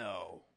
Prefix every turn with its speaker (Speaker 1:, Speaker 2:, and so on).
Speaker 1: No.